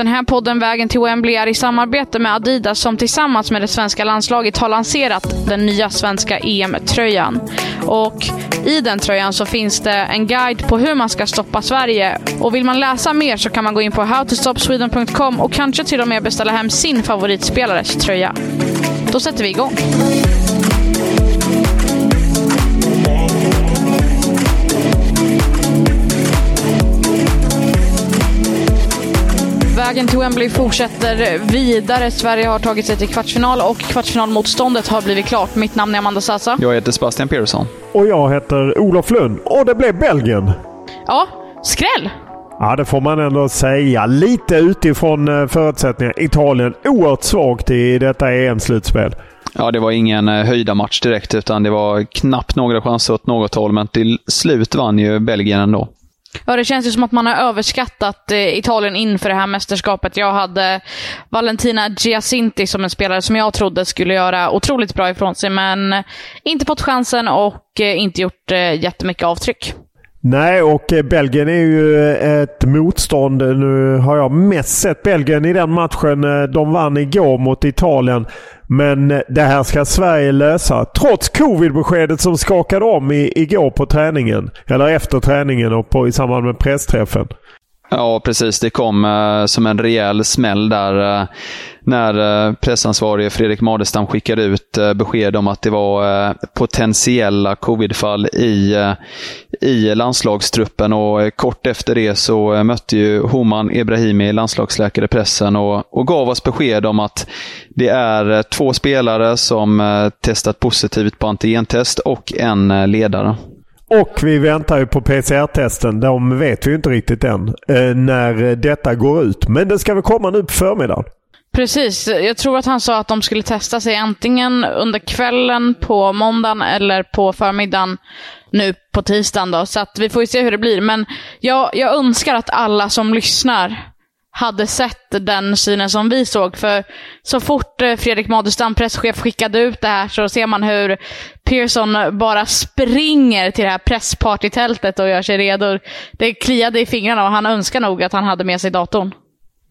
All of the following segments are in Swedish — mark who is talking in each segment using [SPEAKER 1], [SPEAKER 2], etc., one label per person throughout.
[SPEAKER 1] Den här podden Vägen till Wembley är i samarbete med Adidas som tillsammans med det svenska landslaget har lanserat den nya svenska EM-tröjan. Och i den tröjan så finns det en guide på hur man ska stoppa Sverige. Och vill man läsa mer så kan man gå in på howtostopsweden.com och kanske till och med beställa hem sin favoritspelares tröja. Då sätter vi igång. Vägen till Wembley fortsätter vidare. Sverige har tagit sig till kvartsfinal och kvartsfinalmotståndet har blivit klart. Mitt namn är Amanda Sasa.
[SPEAKER 2] Jag heter Sebastian Persson.
[SPEAKER 3] Och jag heter Olof Lund. Och det blev Belgien!
[SPEAKER 1] Ja, skräll!
[SPEAKER 3] Ja, det får man ändå säga. Lite utifrån eh, förutsättningar. Italien oerhört svagt i detta EM-slutspel.
[SPEAKER 2] Ja, det var ingen eh, höjda match direkt, utan det var knappt några chanser åt något håll, men till slut vann ju Belgien ändå.
[SPEAKER 1] Ja, det känns ju som att man har överskattat eh, Italien inför det här mästerskapet. Jag hade Valentina Giacinti som en spelare som jag trodde skulle göra otroligt bra ifrån sig, men inte fått chansen och eh, inte gjort eh, jättemycket avtryck.
[SPEAKER 3] Nej, och eh, Belgien är ju eh, ett motstånd. Nu har jag mest sett Belgien i den matchen. Eh, de vann igår mot Italien. Men det här ska Sverige lösa. Trots covid-beskedet som skakade om i, igår på träningen. Eller efter träningen och på, i samband med pressträffen.
[SPEAKER 2] Ja, precis. Det kom eh, som en rejäl smäll där eh, när eh, pressansvarige Fredrik Madestam skickade ut eh, besked om att det var eh, potentiella covidfall i, eh, i landslagstruppen. Och eh, kort efter det så mötte ju Homan Ebrahimi, landslagsläkare, pressen och, och gav oss besked om att det är två spelare som testat positivt på antigentest och en ledare.
[SPEAKER 3] Och vi väntar ju på PCR-testen. De vet vi inte riktigt än eh, när detta går ut. Men det ska väl komma nu på förmiddagen.
[SPEAKER 1] Precis. Jag tror att han sa att de skulle testa sig antingen under kvällen på måndagen eller på förmiddagen nu på tisdagen. Då. Så att vi får ju se hur det blir. Men jag, jag önskar att alla som lyssnar hade sett den synen som vi såg. För så fort eh, Fredrik Madestam, presschef, skickade ut det här så ser man hur Pearson bara springer till det här presspartytältet och gör sig redo. Det kliade i fingrarna och han önskar nog att han hade med sig datorn.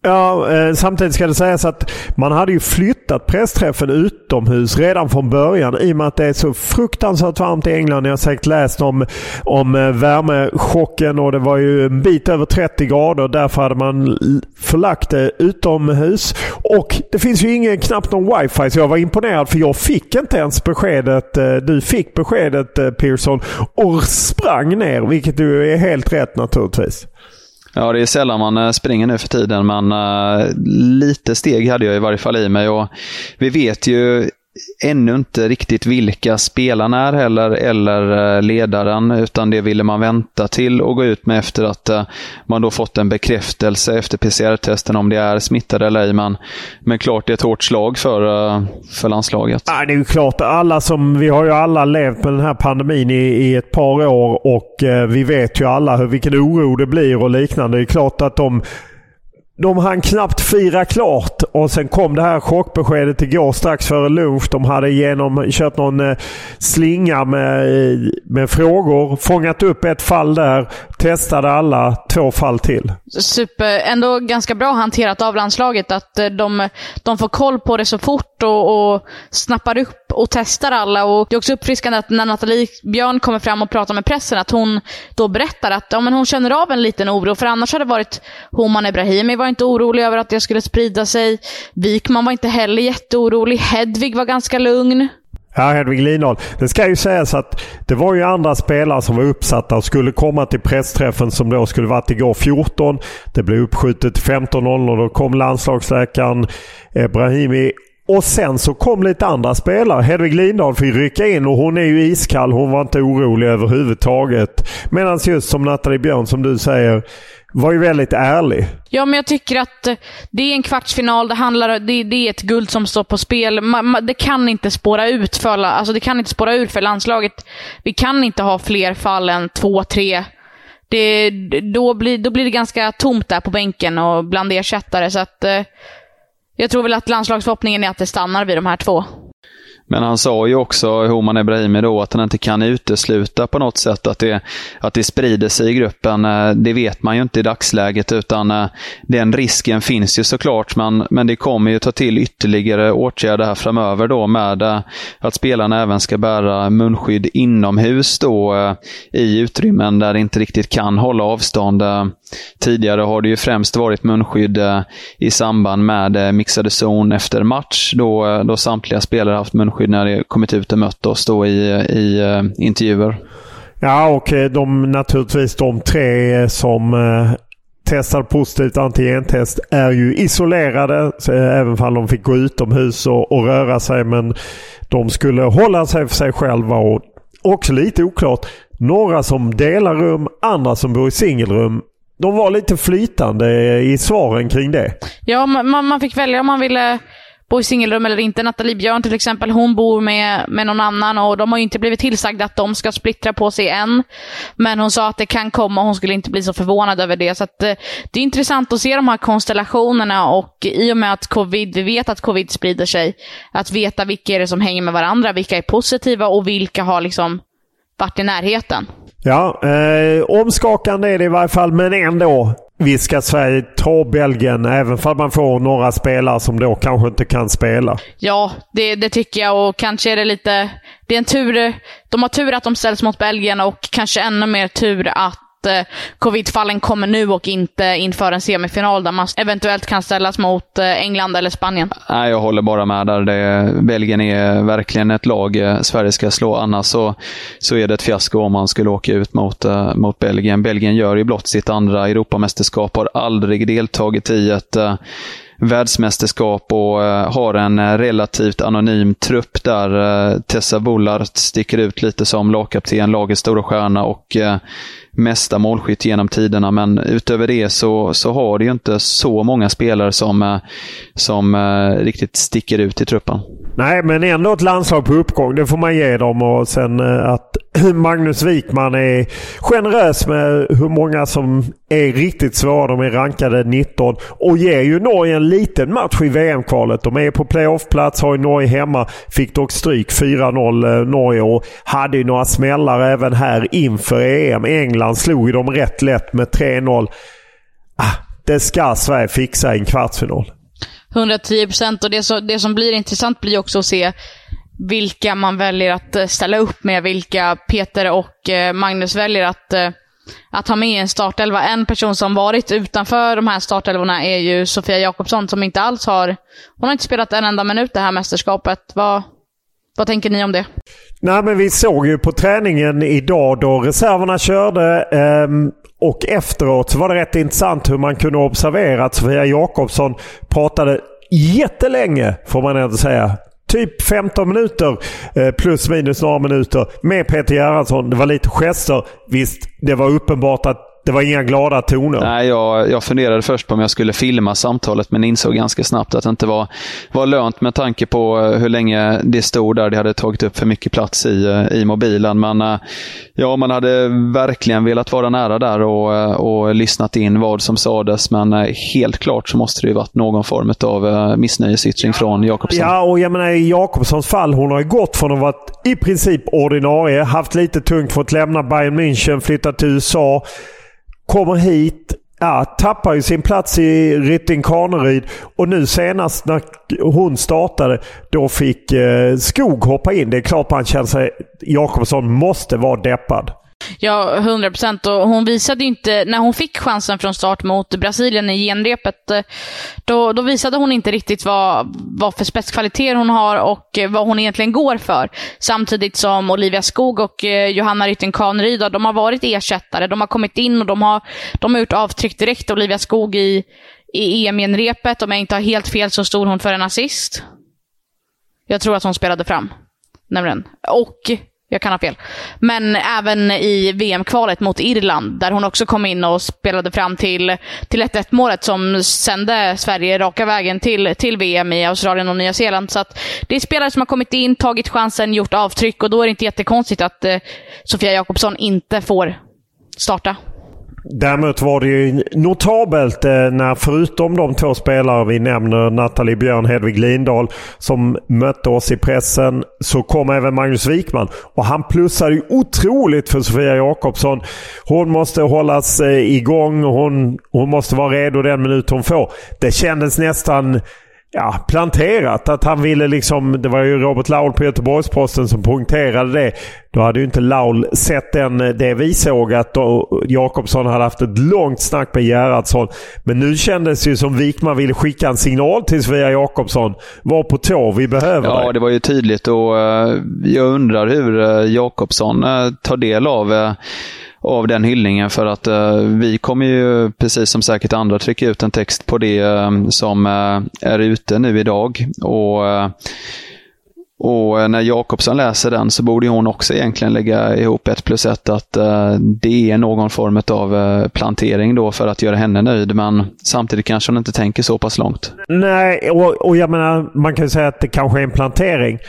[SPEAKER 3] Ja, eh, samtidigt ska det sägas att man hade ju flyttat pressträffen utomhus redan från början i och med att det är så fruktansvärt varmt i England. Jag har säkert läst om, om eh, värmechocken och det var ju en bit över 30 grader. Därför hade man förlagt det utomhus. Och det finns ju ingen, knappt någon wifi så jag var imponerad för jag fick inte ens beskedet. Eh, du fick beskedet eh, Pearson och sprang ner vilket ju är helt rätt naturligtvis.
[SPEAKER 2] Ja, det är sällan man eh, springer nu för tiden, men uh, lite steg hade jag i varje fall i mig. Och vi vet ju ännu inte riktigt vilka spelarna är heller, eller eh, ledaren, utan det ville man vänta till och gå ut med efter att eh, man då fått en bekräftelse efter PCR-testen om det är smittade eller ej. Men, men klart det är ett hårt slag för, eh, för landslaget.
[SPEAKER 3] Ja, det är ju klart. Alla som, vi har ju alla levt med den här pandemin i, i ett par år och vi vet ju alla hur, vilken oro det blir och liknande. Det är klart att de de hann knappt fira klart och sen kom det här chockbeskedet igår strax före lunch. De hade genom, kört någon eh, slinga med, eh, med frågor. Fångat upp ett fall där. Testade alla. Två fall till.
[SPEAKER 1] Super. Ändå ganska bra hanterat av landslaget att eh, de, de får koll på det så fort och, och snappar upp och testar alla. Och det är också uppfriskande att när Nathalie Björn kommer fram och pratar med pressen, att hon då berättar att ja, men hon känner av en liten oro. För annars har det varit Homan Ebrahimi var inte orolig över att det skulle sprida sig. Wikman var inte heller jätteorolig. Hedvig var ganska lugn.
[SPEAKER 3] Ja, Hedvig Lindahl. Det ska ju sägas att det var ju andra spelare som var uppsatta och skulle komma till pressträffen som då skulle varit igår 14. Det blev uppskjutet till 15.00 och då kom landslagsläkaren Ebrahimi Och sen så kom lite andra spelare. Hedvig Lindahl fick rycka in och hon är ju iskall. Hon var inte orolig överhuvudtaget. Medan just som Nathalie Björn, som du säger, var ju väldigt ärlig.
[SPEAKER 1] Ja, men jag tycker att eh, det är en kvartsfinal. Det, handlar, det, det är ett guld som står på spel. det kan inte spåra ut för, alltså det kan inte spåra ur för landslaget. Vi kan inte ha fler fall än två, tre. Det, då, blir, då blir det ganska tomt där på bänken och bland ersättare. Så att, eh, jag tror väl att landslagsförhoppningen är att det stannar vid de här två.
[SPEAKER 2] Men han sa ju också, Homan Ebrahimi, då, att han inte kan utesluta på något sätt att det, att det sprider sig i gruppen. Eh, det vet man ju inte i dagsläget, utan eh, den risken finns ju såklart. Men, men det kommer ju ta till ytterligare åtgärder här framöver då med eh, att spelarna även ska bära munskydd inomhus då i utrymmen där det inte riktigt kan hålla avstånd. Tidigare har det ju främst varit munskydd i samband med mixade zon efter match, då, då samtliga spelare haft munskydd kanske när det kommit ut och mött oss då i, i uh, intervjuer.
[SPEAKER 3] Ja, och eh, de, naturligtvis de tre som uh, testar positivt antigentest är ju isolerade. Så, även om de fick gå utomhus och, och röra sig. Men de skulle hålla sig för sig själva. Och också lite oklart. Några som delar rum, andra som bor i singelrum. De var lite flytande i svaren kring det.
[SPEAKER 1] Ja, man, man fick välja om man ville bo i singelrum eller inte. Nathalie Björn till exempel, hon bor med, med någon annan och de har ju inte blivit tillsagda att de ska splittra på sig än. Men hon sa att det kan komma och hon skulle inte bli så förvånad över det. Så att, eh, det är intressant att se de här konstellationerna och i och med att covid, vi vet att covid sprider sig, att veta vilka är det som hänger med varandra, vilka är positiva och vilka har liksom varit i närheten.
[SPEAKER 3] Ja, eh, omskakande är det i varje fall, men ändå. Visst ska Sverige ta Belgien även för att man får några spelare som då kanske inte kan spela?
[SPEAKER 1] Ja, det, det, tycker jag och kanske är det lite... Det är en tur. De har tur att de ställs mot Belgien och kanske ännu mer tur att eh, covidfallen kommer nu och inte inför en semifinal där man eventuellt kan ställas mot eh, England eller Spanien.
[SPEAKER 2] Nej, jag håller bara med där. Det, Belgien är verkligen ett lag eh, Sverige ska slå. Annars så, så är det ett fiasko om man skulle åka ut mot, eh, mot Belgien. Belgien gör ju blott sitt andra Europamästerskap, har aldrig deltagit i ett eh, världsmästerskap och eh, har en eh, relativt anonym trupp där Tessa Bullard sticker ut lite som lagkapten, lagets stora stjärna och mesta målskytt genom tiderna. Men utöver det så, så har det ju inte så många spelare som, eh, som uh, riktigt sticker ut i truppen.
[SPEAKER 3] Nej, men ändå ett landslag på uppgång. Det får man ge dem. Och sen uh, att Magnus Wikman är generös med hur många som är riktigt svåra. De är rankade 19 och ger ju Norge en liten match i VM-kvalet. De är på playoff-plats, har ju Norge hemma. Fick dock stryk 4-0 Norge och hade ju några smällar även här inför EM. England England slog ju dem rätt lätt med 3-0. Ah, det ska Sverige fixa i en kvartsfinal.
[SPEAKER 1] 110 procent. Och det, så, det som blir intressant blir också att se vilka man väljer att eh, ställa upp med. Vilka Peter och eh, Magnus väljer att, eh, att ha med i en startelva. En person som varit utanför de här startelvorna är ju Sofia Jakobsson som inte alls har... Hon har inte spelat en enda minut det här mästerskapet. Vad, vad tänker ni om det?
[SPEAKER 3] Nej, men vi såg ju på träningen idag då reserverna körde ehm, och efteråt så var det rätt intressant hur man kunde observera att Sofia Jakobsson pratade jättelänge, får man ändå säga. Typ 15 minuter eh, plus minus några minuter med Peter Gerhardsson. Det var lite gester. Visst, det var uppenbart att det var inga glada toner.
[SPEAKER 2] Nej, jag, jag funderade först på om jag skulle filma samtalet, men insåg ganska snabbt att det inte var, var lönt med tanke på eh, hur länge det stod där. Det hade tagit upp för mycket plats i, eh, i mobilen. Men eh, ja, man hade verkligen velat vara nära där och, och lyssnat in vad som sades. Men helt klart så måste det ju varit någon form av missnöjesyttring från Jakobsson.
[SPEAKER 3] Ja, och jag menar i Jakobssons fall, hon har ju gått från att vara i princip ordinarie, haft lite tungt för att lämna Bayern München, flyttat till USA kommer hit, ja, tappar ju sin plats i Rytting Kaneryd och nu senast när hon startade då fick eh, Skog hoppa in. Det är klart man känner sig... Jakobsson måste vara deppad.
[SPEAKER 1] Ja, 100 procent. Och hon visade inte, när hon fick chansen från start mot Brasilien i genrepet, eh, då, då visade hon inte riktigt vad, vad för spetskvaliteter hon har och eh, vad hon egentligen går för. Samtidigt som Olivia Skog och eh, Johanna Rytting Kaneryd, de har varit ersättare. De har kommit in och de har, de har gjort avtryck direkt. Olivia Skog i, i EM-genrepet, om jag inte har helt fel så stod hon för en assist. Jag tror att hon spelade fram. Nämligen. Och jag kan ha fel. Men även i VM-kvalet mot Irland, där hon också kom in och spelade fram till, till 1-1 målet som sände Sverige raka vägen till, till VM i Australien och Nya Zeeland. Så att det är spelare som har kommit in, tagit chansen, gjort avtryck och då är det inte jättekonstigt att eh, Sofia Jakobsson inte får starta.
[SPEAKER 3] Däremot var det ju notabelt eh, när förutom de två spelare vi nämner, Nathalie Björn, Hedvig Lindahl, som mötte oss i pressen, så kom även Magnus Wikman. Och han plussade ju otroligt för Sofia Jakobsson. Hon måste hållas eh, igång. Hon, hon måste vara redo den minut hon får. Det kändes nästan ja, planterat. Att han ville liksom, det var ju Robert Laul på Göteborgs-Posten som poängterade det. Då hade ju inte Laul sett den, det vi såg att Jakobsson hade haft ett långt snack med Gerhardsson. Men nu kändes det ju som Wikman ville skicka en signal till Sofia Jakobsson. Var på tå, vi behöver
[SPEAKER 2] Ja,
[SPEAKER 3] dig.
[SPEAKER 2] det var ju tydligt och uh, jag undrar hur uh, Jakobsson tar del av av den hyllningen för att eh, vi kommer ju, precis som säkert andra, trycka ut en text på det eh, som eh, är ute nu idag. Och, eh, och eh, när Jakobsson läser den så borde hon också egentligen lägga ihop ett plus ett att eh, det är någon form av plantering då för att göra henne nöjd. Men samtidigt kanske hon inte tänker så pass långt.
[SPEAKER 3] Nej, och, och jag menar man kan ju säga att det kanske är en plantering.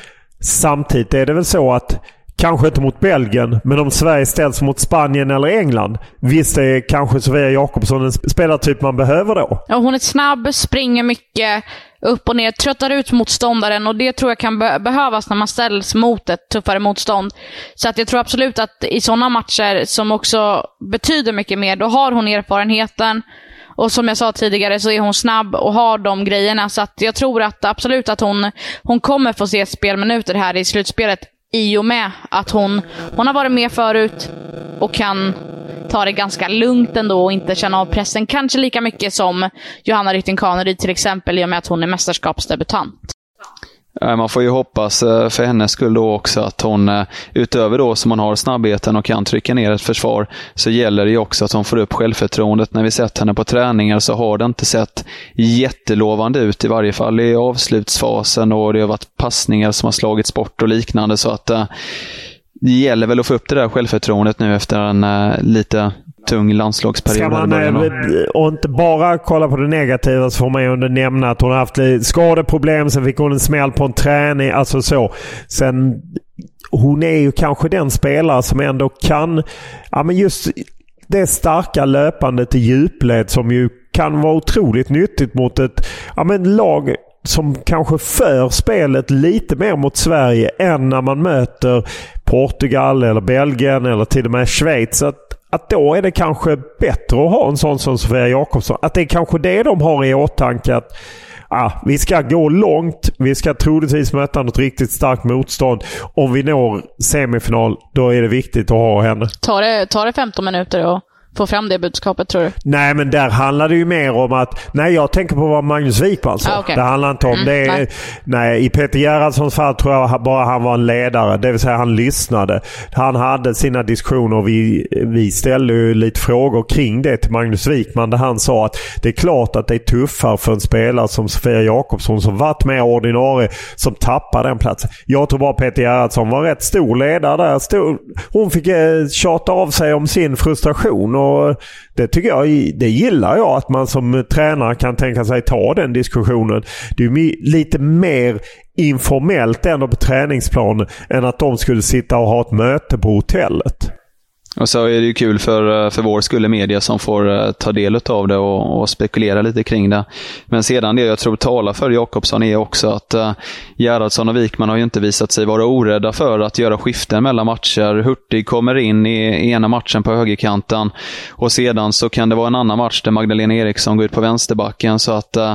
[SPEAKER 3] Samtidigt är det väl så att Kanske inte mot Belgien, men om Sverige ställs mot Spanien eller England. Visst är kanske Sofia Jakobsson en spelartyp man behöver då?
[SPEAKER 1] Ja, hon är snabb, springer mycket, upp och ner, tröttar ut motståndaren och det tror jag kan be behövas när man ställs mot ett tuffare motstånd. Så att jag tror absolut att i sådana matcher som också betyder mycket mer, då har hon erfarenheten. Och som jag sa tidigare så är hon snabb och har de grejerna. Så att jag tror att absolut att hon, hon kommer få se spelminuter här i slutspelet i och med att hon, hon har varit med förut och kan ta det ganska lugnt ändå och inte känna av pressen kanske lika mycket som Johanna Rytting Kaneryd till exempel i och med att hon är mästerskapsdebutant.
[SPEAKER 2] Man får ju hoppas eh, för hennes skull då också att hon, eh, utöver då som hon har snabbheten och kan trycka ner ett försvar, så gäller det ju också att hon får upp självförtroendet. När vi sett henne på träningar så har det inte sett jättelovande ut, i varje fall i avslutsfasen och det har varit passningar som har slagits bort och liknande. Så att eh, det gäller väl att få upp det där självförtroendet nu efter en lite tung landslagsperiod.
[SPEAKER 3] Ska man, och inte bara kolla på det negativa så får man ju ändå nämna att hon har haft skadeproblem. Sen fick hon en smäll på en träning. Alltså så. Sen, hon är ju kanske den spelare som ändå kan... Ja, men just det starka löpandet i djupled som ju kan vara otroligt nyttigt mot ett ja, men lag som kanske för spelet lite mer mot Sverige än när man möter Portugal eller Belgien eller till och med Schweiz. Att att då är det kanske bättre att ha en sån som Sofia Jakobsson. Att det är kanske det de har i åtanke. Att ah, vi ska gå långt. Vi ska troligtvis möta något riktigt starkt motstånd. Om vi når semifinal, då är det viktigt att ha henne.
[SPEAKER 1] Tar det, tar det 15 minuter och få fram det budskapet tror du?
[SPEAKER 3] Nej, men där handlar det ju mer om att... Nej, jag tänker på vad Magnus Wikman sa. Ah, okay. Det handlar inte om mm, det. Nej. nej. I Peter Gerhardssons fall tror jag bara han var en ledare. Det vill säga han lyssnade. Han hade sina diskussioner. Vi, vi ställde ju lite frågor kring det till Magnus Wikman. Där han sa att det är klart att det är tuffare för en spelare som Sofia Jakobsson som varit med ordinarie som tappar den platsen. Jag tror bara Peter Gerhardsson var rätt stor ledare där. Stor, hon fick eh, tjata av sig om sin frustration. Och det tycker jag, det gillar jag att man som tränare kan tänka sig ta den diskussionen. Det är lite mer informellt ändå på träningsplanen än att de skulle sitta och ha ett möte på hotellet.
[SPEAKER 2] Och så är det ju kul för, eh, för vår skull i media som får eh, ta del av det och, och, spekulera lite kring det. Men sedan det jag tror talar för Jakobsson är också att uh, Gerhardsson och Wikman har ju inte visat sig vara orädda för att göra skiften mellan matcher. Hurtig kommer in i, i ena matchen på högerkanten och sedan så kan det vara en annan match där Magdalena Eriksson går ut på vänsterbacken. Så att uh,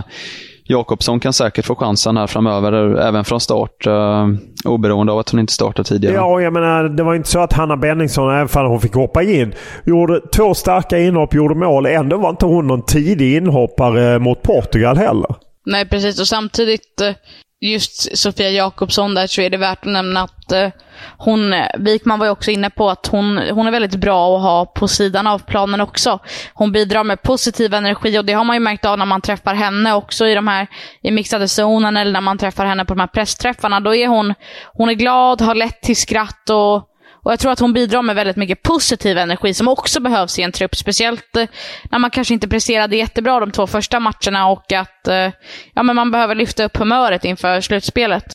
[SPEAKER 2] Jakobsson kan säkert få chansen här framöver, även från start. Uh, oberoende av att hon inte startat tidigare.
[SPEAKER 3] Ja, jag menar det var inte så att Hanna Benningsson, även om hon fick hoppa in, gjorde två starka inhopp, gjorde mål. Ändå var inte hon någon tidig inhoppare mot Portugal heller.
[SPEAKER 1] Nej, precis. Och samtidigt, eh, just Sofia Jakobsson där så är det värt att nämna att eh, hon, Wikman var ju också inne på att hon, hon är väldigt bra att ha på sidan av planen också. Hon bidrar med positiv energi och det har man ju märkt av när man träffar henne också i de här i mixade zonen eller när man träffar henne på de här pressträffarna. Då är hon, hon är glad, har lätt till skratt och och Jag tror att hon bidrar med väldigt mycket positiv energi som också behövs i en trupp. Speciellt eh, när man kanske inte presterade jättebra de två första matcherna och att eh, ja, men man behöver lyfta upp humöret inför slutspelet.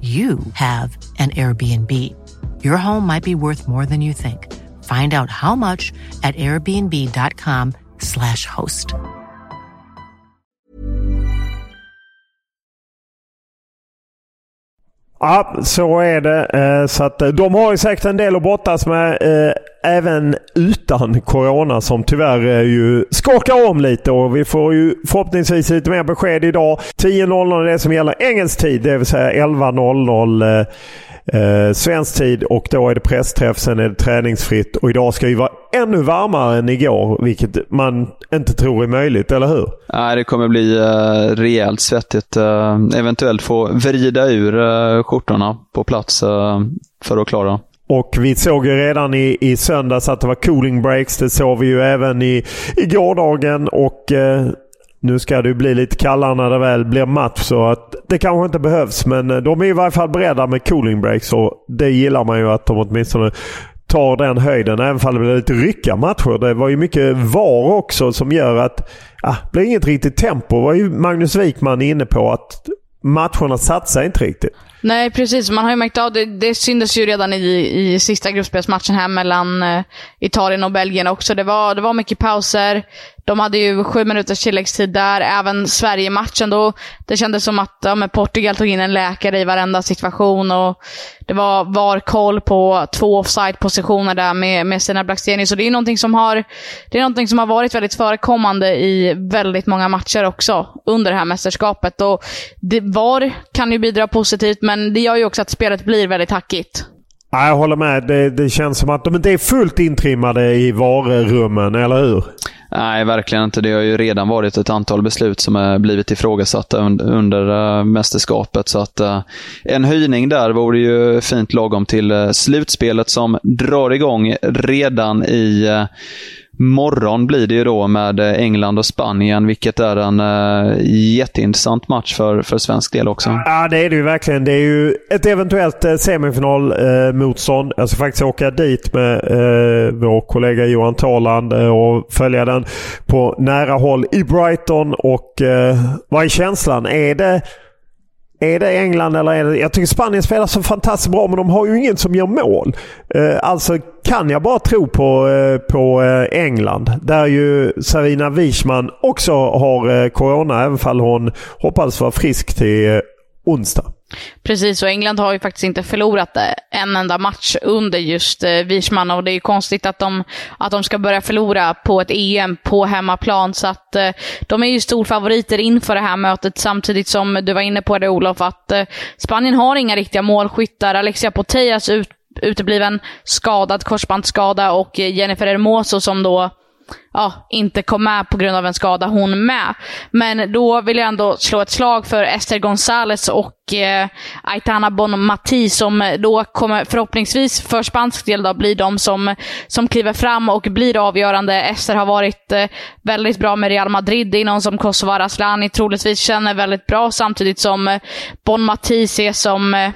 [SPEAKER 4] you have an Airbnb. Your home might be worth more than you think. Find out how much at airbnb.com slash host.
[SPEAKER 3] Ja, så är det. Eh, så att eh, de har ju säkert en del att brottas med eh, även utan corona som tyvärr ju skakar om lite och vi får ju förhoppningsvis lite mer besked idag. 10.00 är det som gäller engelsk tid, det vill säga 11.00 eh, eh, svensk tid och då är det pressträff, sen är det träningsfritt och idag ska ju vara ännu varmare än igår, vilket man inte tror är möjligt, eller hur?
[SPEAKER 2] Nej, det kommer bli eh, rejält svettigt. Eh, eventuellt få vrida ur eh, skjortorna på plats eh, för att klara.
[SPEAKER 3] Och vi såg ju redan i, i söndags att det var cooling breaks. Det såg vi ju även i, i gårdagen. Och eh, nu ska det ju bli lite kallare när det väl blir match. Så att det kanske inte behövs. Men eh, de är i varje fall beredda med cooling breaks. Och det gillar man ju att de åtminstone tar den höjden. Även om det blir lite rycka matcher. Det var ju mycket VAR också som gör att ah, det blir inget riktigt tempo. Det var ju Magnus Wikman inne på. att matcherna satsar inte riktigt.
[SPEAKER 1] Nej, precis. Man har ju märkt av det. Det syntes ju redan i, i sista gruppspelsmatchen här mellan eh, Italien och Belgien också. Det var, det var mycket pauser. De hade ju sju minuters tilläggstid där. Även Sverige-matchen då. Det kändes som att ja, Portugal tog in en läkare i varenda situation. Och det var, var koll på två offside-positioner där med, med Stina Blackstenius. Så det är någonting som har det är någonting som har varit väldigt förekommande i väldigt många matcher också under det här mästerskapet. Och det, VAR kan ju bidra positivt, men det gör ju också att spelet blir väldigt hackigt.
[SPEAKER 3] Jag håller med. Det, det känns som att de inte är fullt intrimmade i varummen, eller hur?
[SPEAKER 2] Nej, verkligen inte. Det har ju redan varit ett antal beslut som har blivit ifrågasatta under eh, mästerskapet. Så att eh, en höjning där vore ju fint lagom till eh, slutspelet som drar igång redan i Morgon blir det ju då med eh, England och Spanien, vilket är en uh, jätteintressant match för, för svensk del också.
[SPEAKER 3] Ja, det är det ju verkligen. Det är ju ett eventuellt eh, uh, semifinalmotstånd. Uh, jag ska faktiskt åka dit med uh, vår kollega Johan Tåland och följa den på nära håll i Brighton. Och vad är känslan? Är det är det England eller är det... Jag tycker Spanien spelar så fantastiskt bra men de har ju ingen som gör mål. Eh, alltså kan jag bara tro på, eh, på eh, England. Där ju Sarina Wichman också har eh, corona även fall hon hoppades vara frisk till eh, onsdag.
[SPEAKER 1] Precis, och England har ju faktiskt inte förlorat eh, en enda match under just eh, och det är ju konstigt att de, att de ska börja förlora på ett EM på hemmaplan. Så att eh, de är ju storfavoriter inför det här mötet samtidigt som du var inne på det Olof, att eh, Spanien har inga riktiga målskyttar. Alexia Putellas ut, utebliven skadad korsbandsskada och eh, Jennifer Hermoso som då ja, inte kom med på grund av en skada hon med. Men då vill jag ändå slå ett slag för Esther Gonzales och eh, Aitana Bonmati som då kommer förhoppningsvis för spansk del då bli de som, som kliver fram och blir avgörande. Esther har varit eh, väldigt bra med Real Madrid. Det är någon som Kosovare Asllani troligtvis känner väldigt bra samtidigt som eh, Bonmati ses som eh,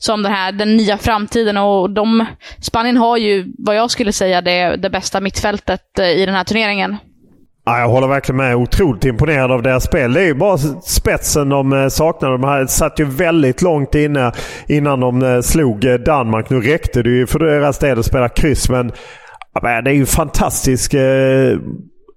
[SPEAKER 1] som den, här, den nya framtiden. Och de, Spanien har ju, vad jag skulle säga, det, det bästa mittfältet eh, i den här turneringen.
[SPEAKER 3] Ja, jag håller verkligen med. Otroligt imponerad av deras spel. Det är ju bara spetsen de eh, saknar. De här satt ju väldigt långt inne innan de eh, slog Danmark. Nu räckte det ju för deras del att spela kryss, men det är ju fantastisk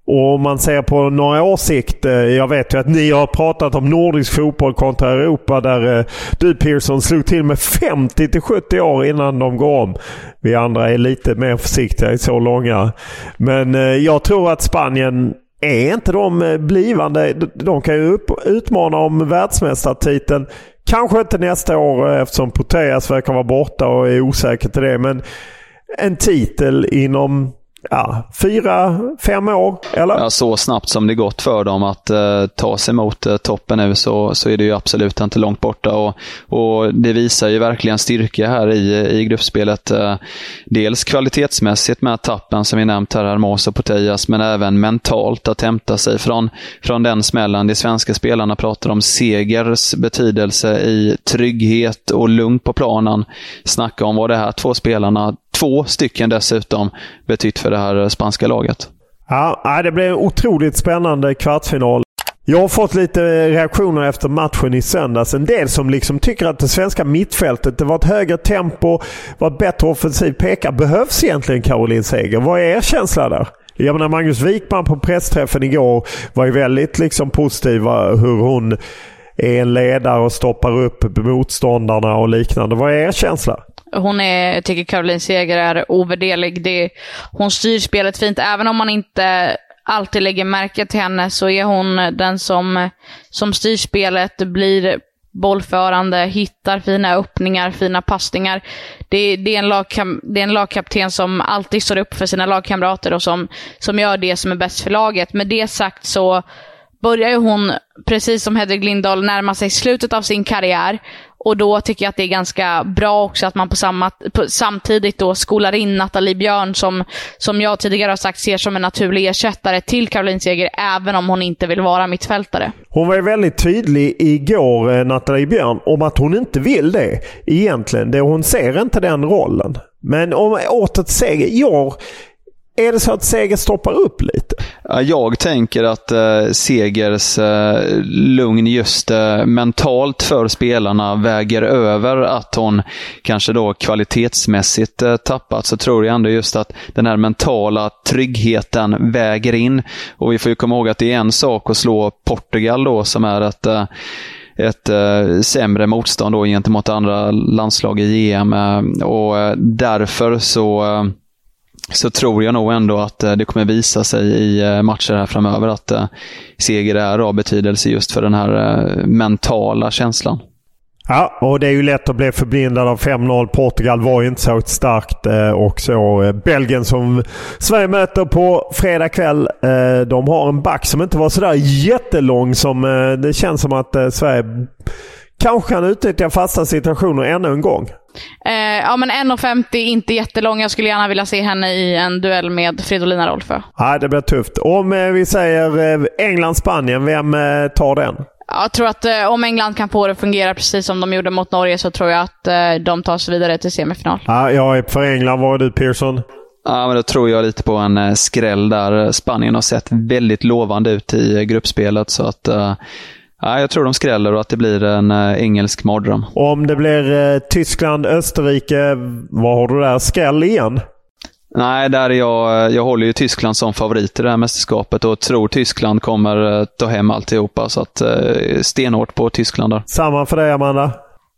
[SPEAKER 3] och om man ser på några års sikt. Eh, jag vet ju att ni har pratat om nordisk fotboll kontra Europa där eh, du Pearson slog till med 50 till 70 år innan de går om. Vi andra är lite mer försiktiga i så långa. Men eh, jag tror att Spanien är inte de blivande. De kan ju utmana om världsmästartiteln. Kanske inte nästa år eftersom Proteas verkar vara borta och är osäker till det. Men en titel inom ja, fyra, fem år, eller?
[SPEAKER 2] Ja, så snabbt som det gått för dem att eh, ta sig mot eh, toppen nu så, så är det ju absolut inte långt borta. Och, och Det visar ju verkligen styrka här i, i gruppspelet. Eh, dels kvalitetsmässigt med tappen som vi nämnt här, Hermos och Potejas, men även mentalt att hämta sig från, från den smällen. De svenska spelarna pratar om segers betydelse i trygghet och lugn på planen. Snacka om vad det här två spelarna två stycken dessutom betytt för det här spanska laget.
[SPEAKER 3] Ja, det blir en otroligt spännande kvartsfinal. Jag har fått lite reaktioner efter matchen i söndags. En del som liksom tycker att det svenska mittfältet, det var ett högre tempo, var ett bättre offensiv peka. Behövs egentligen Caroline Seger? Vad är er känsla där? Jag menar Magnus Wikman på pressträffen igår var ju väldigt liksom positiv hur hon är en ledare och stoppar upp motståndarna och liknande. Vad är er känsla?
[SPEAKER 1] Hon är, jag tycker Caroline Seger är ovärderlig. Det, hon styr spelet fint. Även om man inte alltid lägger märke till henne så är hon den som, som styr spelet, blir bollförande, hittar fina öppningar, fina passningar. Det, det, är en lagkam, det är en lagkapten som alltid står upp för sina lagkamrater och som, som gör det som är bäst för laget. Med det sagt så börjar ju hon, precis som Hedvig Lindahl, närma sig slutet av sin karriär. Och då tycker jag att det är ganska bra också att man på samma, på, samtidigt då skolar in Nathalie Björn som, som jag tidigare har sagt ser som en naturlig ersättare till Caroline Seger, även om hon inte vill vara mittfältare.
[SPEAKER 3] Hon var ju väldigt tydlig igår, eh, Nathalie Björn, om att hon inte vill det egentligen. Det, hon ser inte den rollen. Men om åter till Seger, jag är det så att Seger stoppar upp lite?
[SPEAKER 2] Jag tänker att eh, Segers eh, lugn just eh, mentalt för spelarna väger över att hon kanske då kvalitetsmässigt eh, tappat. Så tror jag ändå just att den här mentala tryggheten väger in. Och vi får ju komma ihåg att det är en sak att slå Portugal då som är ett eh, ett eh, sämre motstånd då gentemot andra landslag i EM. Eh, och eh, därför så eh, så tror jag nog ändå att eh, det kommer visa sig i eh, matcher här framöver att eh, seger är av betydelse just för den här mentala känslan.
[SPEAKER 3] Ja, och det är ju lätt att bli förblindad av 5-0. Portugal var ju inte så starkt och så. Belgien som Sverige möter på fredag kväll. De har en back som inte var sådär jättelång som det känns som att Sverige kanske kan utnyttja fasta situationer ännu en gång.
[SPEAKER 1] Eh, ja, men 1,50, inte jättelång. Jag skulle gärna vilja se henne i en duell med Fridolina Rolfö.
[SPEAKER 3] Ja, det blir tufft. Om eh, vi säger eh, England-Spanien, vem eh, tar den?
[SPEAKER 1] Jag tror att eh, om England kan få det att fungera precis som de gjorde mot Norge så tror jag att eh, de tar sig vidare till semifinal.
[SPEAKER 3] Ja, jag är för England. Vad är du Pearson?
[SPEAKER 2] Ja, men då tror jag lite på en eh, skräll där. Spanien har sett väldigt lovande ut i gruppspelet. så att Ja, jag tror de skräller och att det blir en äh, engelsk mardröm.
[SPEAKER 3] Om det blir äh, Tyskland, Österrike, vad har du där? Skräll igen?
[SPEAKER 2] Nej, där är jag, jag håller ju Tyskland som favorit i det här mästerskapet och tror Tyskland kommer ta hem alltihopa. Så att, stenhårt på Tyskland där.
[SPEAKER 3] Samma för dig, Amanda?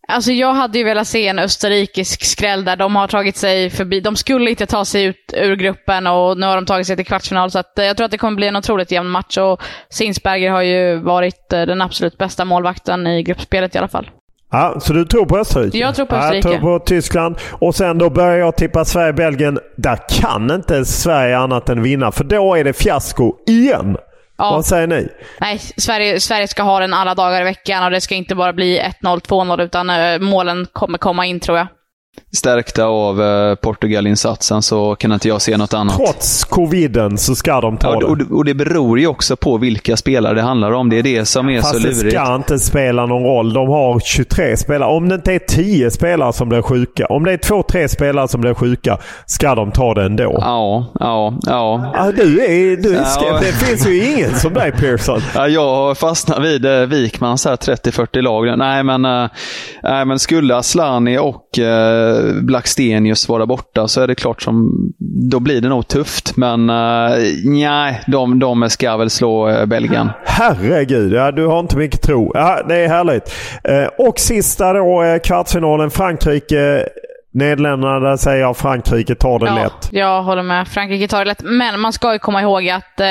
[SPEAKER 1] Alltså jag hade ju velat se en österrikisk skräll där de har tagit sig förbi. De skulle inte ta sig ut ur gruppen och nu har de tagit sig till kvartsfinal. Så eh, jag tror att det kommer bli en otroligt jämn match och Sinsberger har ju varit eh, den absolut bästa målvakten i gruppspelet i alla fall.
[SPEAKER 3] Ja, så du tror på Österrike?
[SPEAKER 1] Jag tror på Österrike.
[SPEAKER 3] Jag tror på Tyskland. Och sen då börjar jag tippa Sverige-Belgien. Där kan inte Sverige annat än vinna, för då är det fiasko igen. Ja. Vad säger ni?
[SPEAKER 1] Nej, Sverige, Sverige ska ha den alla dagar i veckan och det ska inte bara bli 1-0, 2-0 utan uh, målen kommer komma in tror jag
[SPEAKER 2] stärkta av eh, Portugalinsatsen så kan inte jag se något annat.
[SPEAKER 3] Trots coviden så ska de ta
[SPEAKER 2] ja, det. Och, och det beror ju också på vilka spelare det handlar om. Det är det som är
[SPEAKER 3] Fast
[SPEAKER 2] så lurigt.
[SPEAKER 3] det ska inte spela någon roll. De har 23 spelare. Om det inte är 10 spelare som blir sjuka. Om det är 2-3 spelare som blir sjuka ska de ta det ändå.
[SPEAKER 2] Ja, ja, ja.
[SPEAKER 3] ja du är, du är ja. Det finns ju ingen som dig Pearson.
[SPEAKER 2] Ja, jag har fastnat vid eh, Wikmans 30-40 lag. Nej, men, eh, nej, men skulle Aslani och eh, Blackstenius vara borta så är det klart som då blir det nog tufft. Men uh, nej, de, de ska väl slå uh, Belgien.
[SPEAKER 3] Herregud, ja, du har inte mycket tro. Ja, det är härligt. Uh, och sista då, uh, kvartsfinalen Frankrike. Nederländerna, där säger jag Frankrike tar det
[SPEAKER 1] ja,
[SPEAKER 3] lätt.
[SPEAKER 1] Jag håller med. Frankrike tar det lätt. Men man ska ju komma ihåg att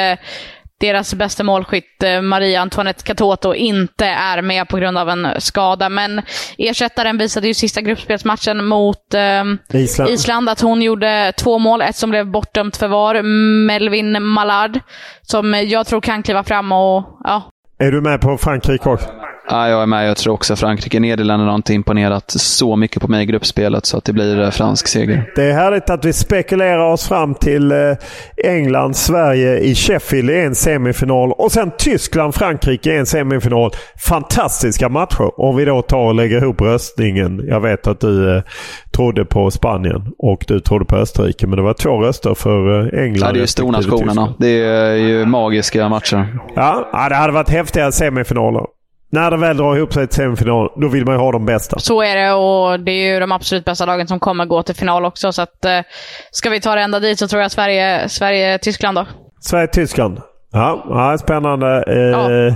[SPEAKER 1] deras bästa målskytt eh, Maria Antoinette Katoto inte är med på grund av en skada. Men ersättaren visade ju sista gruppspelsmatchen mot eh, Island. Island. att hon gjorde två mål. Ett som blev bortdömt för VAR, Melvin Mallard, som jag tror kan kliva fram och ja.
[SPEAKER 3] Är du med på Frankrike också?
[SPEAKER 2] Ja, jag är med. Jag tror också Frankrike. Nederländerna har inte imponerat så mycket på mig i gruppspelet så att det blir eh, fransk seger.
[SPEAKER 3] Det är härligt att vi spekulerar oss fram till eh, England, Sverige i Sheffield i en semifinal och sen Tyskland, Frankrike i en semifinal. Fantastiska matcher om vi då tar och lägger ihop röstningen. Jag vet att du eh, trodde på Spanien och du trodde på Österrike men det var två röster för England.
[SPEAKER 2] Ja, det är ju stornationerna. Det är ju magiska matcher.
[SPEAKER 3] Ja, det hade varit häftiga semifinaler. När det väl drar ihop sig till semifinal, då vill man ju ha de bästa.
[SPEAKER 1] Så är det och det är ju de absolut bästa lagen som kommer gå till final också. Så att, eh, ska vi ta det ända dit så tror jag Sverige, Sverige-Tyskland då.
[SPEAKER 3] Sverige-Tyskland. Ja, ja, spännande. Eh,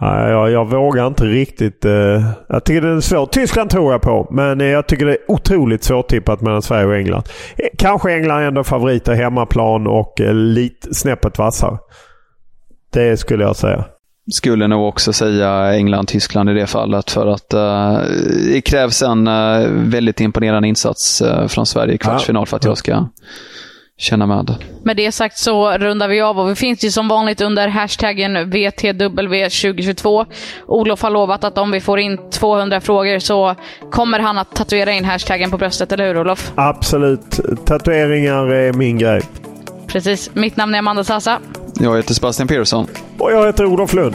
[SPEAKER 3] ja. jag, jag vågar inte riktigt. Eh, jag tycker det är svårt. Tyskland tror jag på, men jag tycker det är otroligt svårtippat mellan Sverige och England. Eh, kanske England ändå favoriter hemmaplan och eh, lite snäppet vassare. Det skulle jag säga
[SPEAKER 2] skulle nog också säga England-Tyskland i det fallet för att uh, det krävs en uh, väldigt imponerande insats uh, från Sverige i kvartsfinal för att jag ska känna med.
[SPEAKER 1] Med det sagt så rundar vi av och vi finns ju som vanligt under hashtaggen VTW2022. Olof har lovat att om vi får in 200 frågor så kommer han att tatuera in hashtaggen på bröstet, eller hur Olof?
[SPEAKER 3] Absolut. Tatueringar är min grej.
[SPEAKER 1] Precis. Mitt namn är Amanda Sasa.
[SPEAKER 2] Jag heter Sebastian Persson.
[SPEAKER 3] Och jag heter Olof Lund.